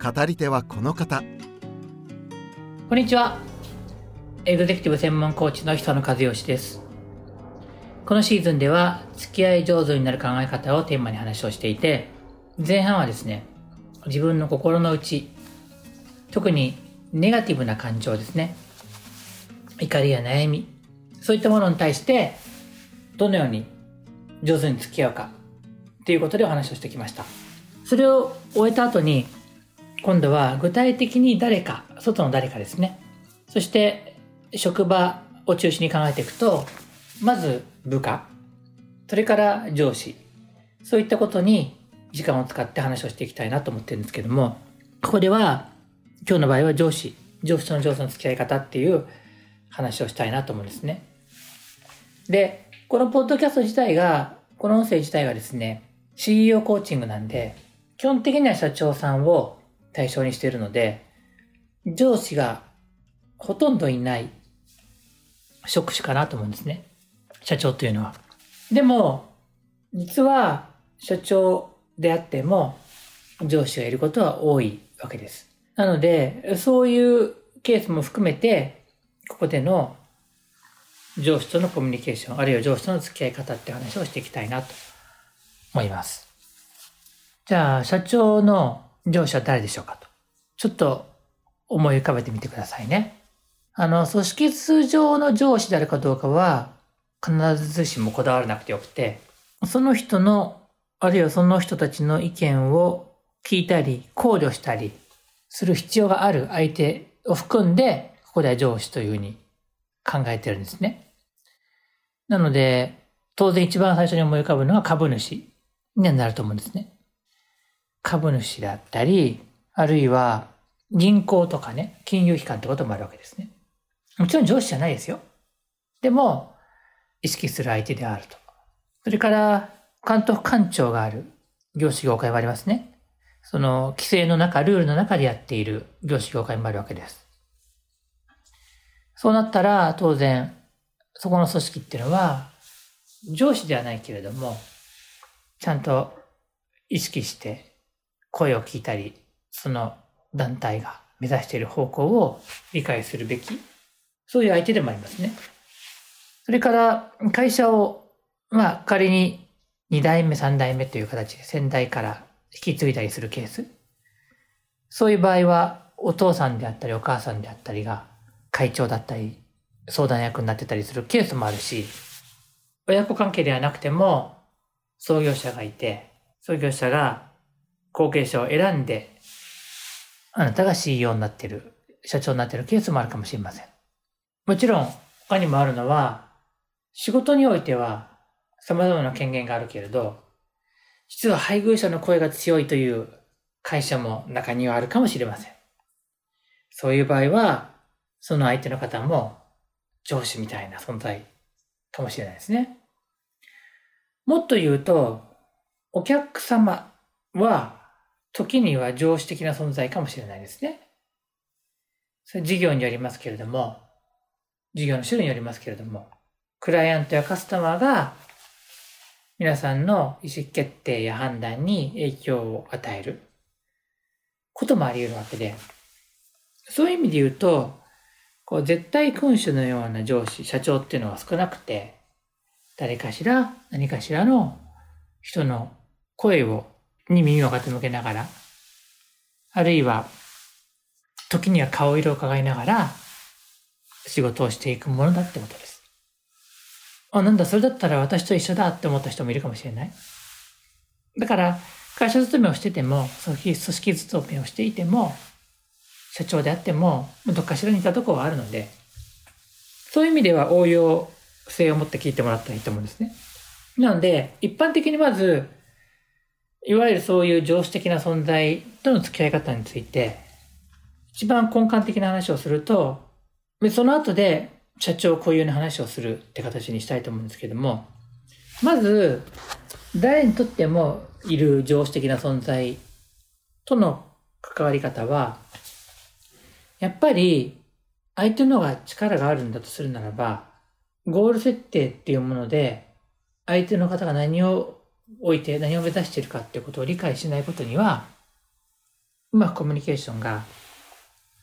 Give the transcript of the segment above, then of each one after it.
語り手はこの方。こんにちは。エグゼクティブ専門コーチの久野和義です。このシーズンでは付き合い上手になる考え方をテーマに話をしていて前半はですね自分の心の内特にネガティブな感情ですね怒りや悩みそういったものに対してどのように上手に付き合うかっていうことでお話をしてきました。それを終えた後に今度は具体的に誰か外の誰かですね。そして職場を中心に考えていくとまず部下。それから上司。そういったことに時間を使って話をしていきたいなと思ってるんですけどもここでは今日の場合は上司。上司との上司の付き合い方っていう話をしたいなと思うんですね。でこのポッドキャスト自体がこの音声自体がですね CEO コーチングなんで、基本的には社長さんを対象にしているので、上司がほとんどいない職種かなと思うんですね。社長というのは。でも、実は社長であっても上司がいることは多いわけです。なので、そういうケースも含めて、ここでの上司とのコミュニケーション、あるいは上司との付き合い方って話をしていきたいなと思います。じゃあ、社長の上司は誰でしょうかと。ちょっと思い浮かべてみてくださいね。あの、組織図上の上司であるかどうかは、必ずしもこだわらなくてよくて、その人の、あるいはその人たちの意見を聞いたり、考慮したりする必要がある相手を含んで、ここでは上司というふうに考えてるんですね。なので、当然一番最初に思い浮かぶのは株主にはなると思うんですね。株主だったり、あるいは銀行とかね、金融機関ってこともあるわけですね。もちろん上司じゃないですよ。でも、意識する相手であると。それから、監督官庁がある業種業界もありますね。その規制の中、ルールの中でやっている業種業界もあるわけです。そうなったら、当然、そこの組織っていうのは、上司ではないけれども、ちゃんと意識して声を聞いたり、その団体が目指している方向を理解するべき、そういう相手でもありますね。それから会社を、まあ仮に2代目、3代目という形で先代から引き継いだりするケース。そういう場合はお父さんであったりお母さんであったりが会長だったり相談役になってたりするケースもあるし、親子関係ではなくても創業者がいて、創業者が後継者を選んで、あなたが CEO になってる、社長になってるケースもあるかもしれません。もちろん、他にもあるのは、仕事においては様々な権限があるけれど、実は配偶者の声が強いという会社も中にはあるかもしれません。そういう場合は、その相手の方も上司みたいな存在かもしれないですね。もっと言うと、お客様は、時には常識的な存在かもしれないですね。それ事業によりますけれども、事業の種類によりますけれども、クライアントやカスタマーが皆さんの意思決定や判断に影響を与えることもあり得るわけで、そういう意味で言うと、こう絶対君主のような上司、社長っていうのは少なくて、誰かしら、何かしらの人の声を、に耳を傾けながら、あるいは、時には顔色を伺いながら、仕事をしていくものだってことです。あ、なんだ、それだったら私と一緒だって思った人もいるかもしれない。だから、会社勤めをしてても、組織勤めをしていても、社長であっても、どっかしら似たとこはあるので、そういう意味では応用性を持って聞いてもらったらいいと思うんですね。なので、一般的にまず、いわゆるそういう常識的な存在との付き合い方について、一番根幹的な話をすると、その後で社長固有の話をするって形にしたいと思うんですけども、まず、誰にとってもいる常識的な存在との関わり方は、やっぱり相手の方が力があるんだとするならば、ゴール設定っていうもので、相手の方が何を置いて何を目指しているかっていうことを理解しないことには、うまくコミュニケーションが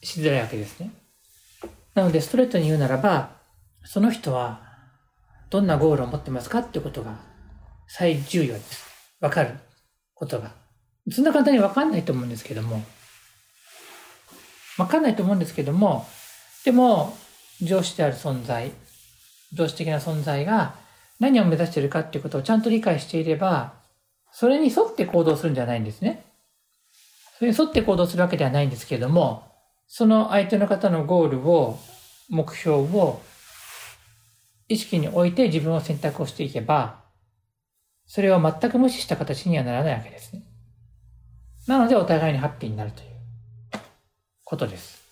しづらいわけですね。なので、ストレートに言うならば、その人はどんなゴールを持ってますかっていうことが最重要です。わかることが。そんな簡単にわかんないと思うんですけども、わかんないと思うんですけども、でも、上司である存在、上司的な存在が何を目指しているかっていうことをちゃんと理解していれば、それに沿って行動するんじゃないんですね。それに沿って行動するわけではないんですけれども、その相手の方のゴールを、目標を意識に置いて自分を選択をしていけば、それを全く無視した形にはならないわけですね。なのでお互いにハッピーになるということです。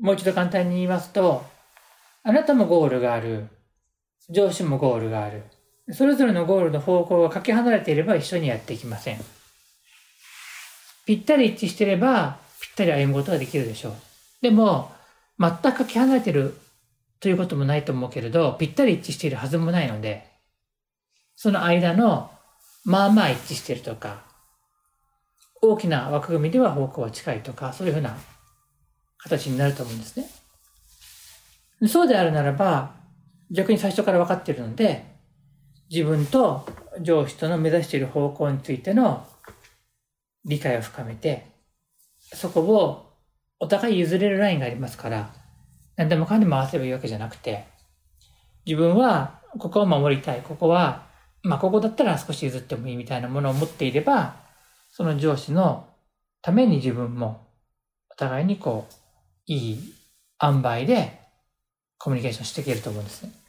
もう一度簡単に言いますと、あなたもゴールがある。上司もゴールがある。それぞれのゴールの方向がかけ離れていれば一緒にやっていきません。ぴったり一致していれば、ぴったり歩むことができるでしょう。でも、全くかけ離れてるということもないと思うけれど、ぴったり一致しているはずもないので、その間の、まあまあ一致しているとか、大きな枠組みでは方向は近いとか、そういうふうな形になると思うんですね。そうであるならば、逆に最初から分かっているので、自分と上司との目指している方向についての理解を深めて、そこをお互い譲れるラインがありますから、何でもかんでも合わせばいいわけじゃなくて、自分はここを守りたい、ここは、まあここだったら少し譲ってもいいみたいなものを持っていれば、その上司のために自分もお互いにこう、いい塩梅でコミュニケーションしていけると思うんですね。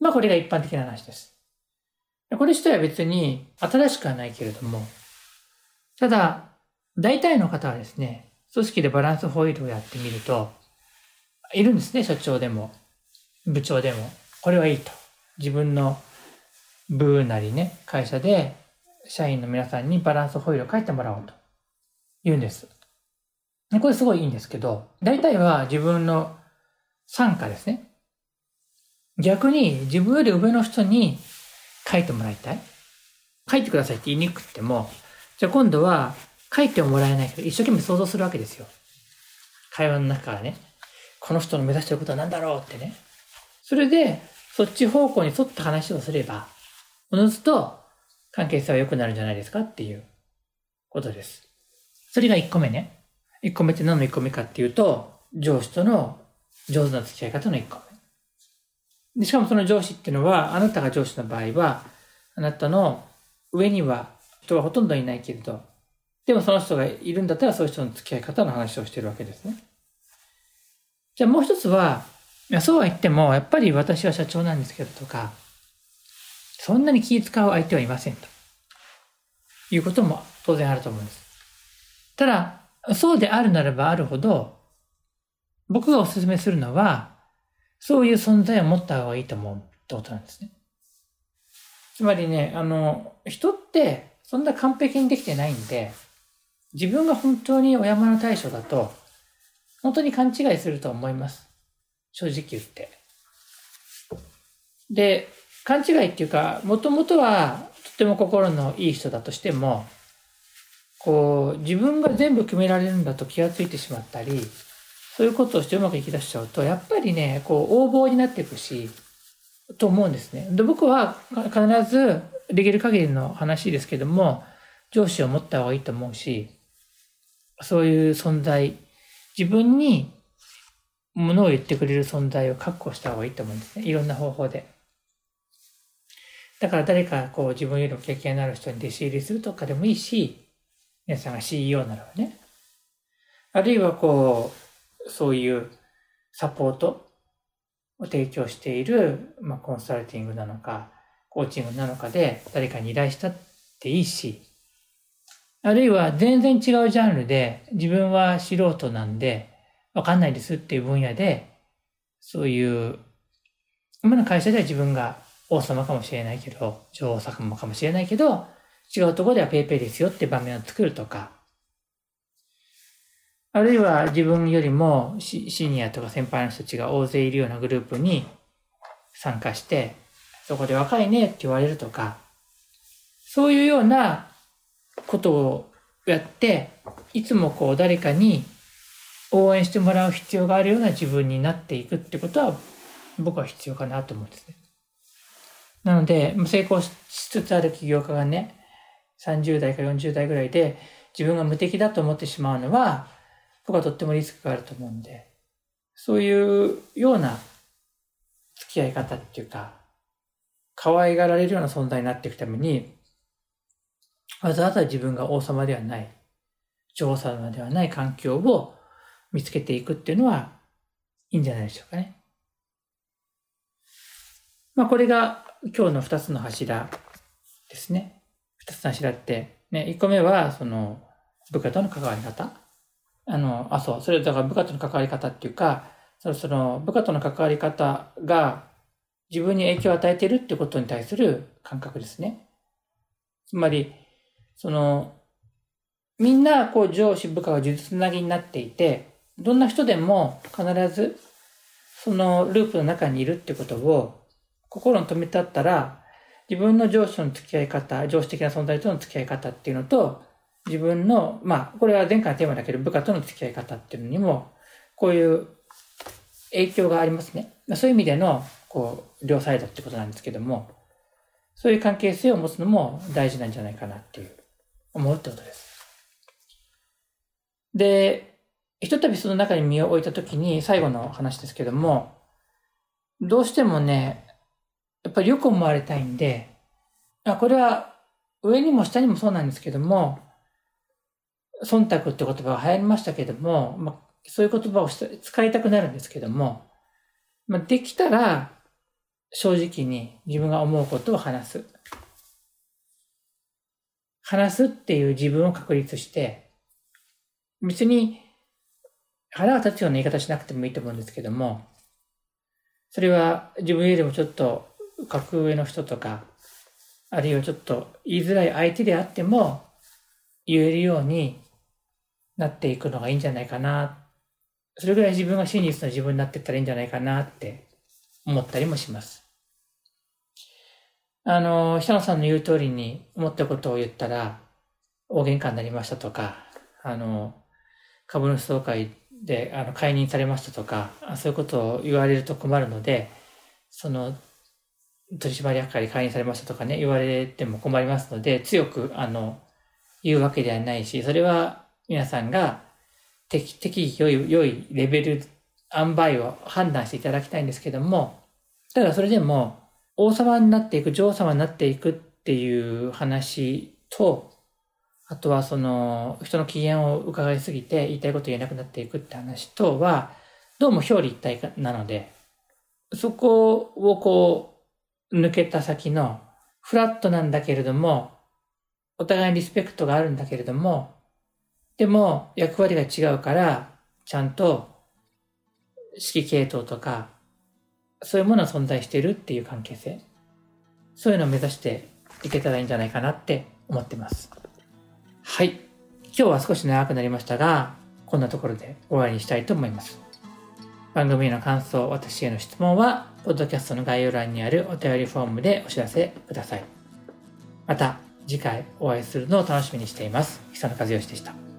まあこれが一般的な話です。これ自体は別に新しくはないけれども、ただ、大体の方はですね、組織でバランスホイールをやってみると、いるんですね、所長でも、部長でも。これはいいと。自分の部なりね、会社で社員の皆さんにバランスホイールを書いてもらおうと言うんです。これすごいいいんですけど、大体は自分の参加ですね。逆に自分より上の人に書いてもらいたい？書いてくださいって言いにくくても、じゃあ今度は書いてもらえないけど、一生懸命想像するわけですよ。会話の中からね。この人の目指してることは何だろうってね。それで、そっち方向に沿った話をすれば、おのずと関係性は良くなるんじゃないですかっていうことです。それが1個目ね。1個目って何の1個目かっていうと、上司との上手な付き合い方の1個目。でしかもその上司っていうのは、あなたが上司の場合は、あなたの上には人はほとんどいないけれど、でもその人がいるんだったらそういう人の付き合い方の話をしてるわけですね。じゃあもう一つは、いやそうは言っても、やっぱり私は社長なんですけどとか、そんなに気使う相手はいませんと。いうことも当然あると思うんです。ただ、そうであるならばあるほど、僕がお勧めするのは、そういう存在を持った方がいいと思うってことなんですね。つまりね、あの、人ってそんな完璧にできてないんで、自分が本当にお山の対象だと、本当に勘違いすると思います。正直言って。で、勘違いっていうか、もともとはとても心のいい人だとしても、こう、自分が全部決められるんだと気がついてしまったり、そういうことをしてうまくいき出しちゃうと、やっぱりね、こう、横暴になっていくし、と思うんですね。で、僕は必ず、できる限りの話ですけども、上司を持った方がいいと思うし、そういう存在、自分にものを言ってくれる存在を確保した方がいいと思うんですね。いろんな方法で。だから誰かこう自分よりも経験のある人に弟子入りするとかでもいいし、皆さんが CEO ならばね。あるいはこう、そういうサポートを提供している、まあ、コンサルティングなのか、コーチングなのかで誰かに依頼したっていいし、あるいは全然違うジャンルで自分は素人なんでわかんないですっていう分野で、そういう、今の会社では自分が王様かもしれないけど、女王様かもしれないけど、違うところでは PayPay ですよって場面を作るとか、あるいは自分よりもシニアとか先輩の人たちが大勢いるようなグループに参加して、そこで若いねって言われるとか、そういうようなことをやって、いつもこう誰かに応援してもらう必要があるような自分になっていくってことは僕は必要かなと思うんですね。なので、成功しつつある起業家がね、30代か40代ぐらいで自分が無敵だと思ってしまうのは、僕はとってもリスクがあると思うんで、そういうような付き合い方っていうか、可愛がられるような存在になっていくために、わざわざ自分が王様ではない、女王様ではない環境を見つけていくっていうのはいいんじゃないでしょうかね。まあこれが今日の二つの柱ですね。二つの柱って、ね、一個目はその部下との関わり方。あの、あ、そう、それだから部下との関わり方っていうか、そのその部下との関わり方が自分に影響を与えているってことに対する感覚ですね。つまり、その、みんなこう上司部下が呪術つなぎになっていて、どんな人でも必ずそのループの中にいるってことを心に留めてあったら、自分の上司との付き合い方、上司的な存在との付き合い方っていうのと、自分の、まあ、これは前回のテーマだけど、部下との付き合い方っていうのにも、こういう影響がありますね。そういう意味での、こう、両サイドってことなんですけども、そういう関係性を持つのも大事なんじゃないかなっていう、思うってことです。で、ひとたびその中に身を置いたときに、最後の話ですけども、どうしてもね、やっぱりよく思われたいんで、あこれは上にも下にもそうなんですけども、忖度って言葉が流行りましたけども、まあ、そういう言葉を使いたくなるんですけども、まあ、できたら正直に自分が思うことを話す。話すっていう自分を確立して、別に腹が立つような言い方しなくてもいいと思うんですけども、それは自分よりもちょっと格上の人とか、あるいはちょっと言いづらい相手であっても言えるようになっていくのがいいんじゃないかな。それぐらい自分が真実の自分になっていったらいいんじゃないかなって思ったりもします。あの、久野さんの言う通りに思ったことを言ったら大喧嘩になりましたとか、あの、株主総会であの解任されましたとか、そういうことを言われると困るので、その、取締役会解任されましたとかね、言われても困りますので、強く、あの、言うわけではないし、それは皆さんが適、適宜良い、良いレベル、塩梅を判断していただきたいんですけども、ただそれでも、王様になっていく、女王様になっていくっていう話と、あとはその、人の機嫌を伺いすぎて言いたいこと言えなくなっていくって話とは、どうも表裏一体なので、そこをこう、抜けた先の、フラットなんだけれども、お互いにリスペクトがあるんだけれども、でも役割が違うから、ちゃんと指揮系統とか、そういうものは存在しているっていう関係性。そういうのを目指していけたらいいんじゃないかなって思ってます。はい。今日は少し長くなりましたが、こんなところで終わりにしたいと思います。番組への感想、私への質問は、ポッドキャストの概要欄にあるお便りフォームでお知らせください。また次回お会いするのを楽しみにしています。久野和義でした。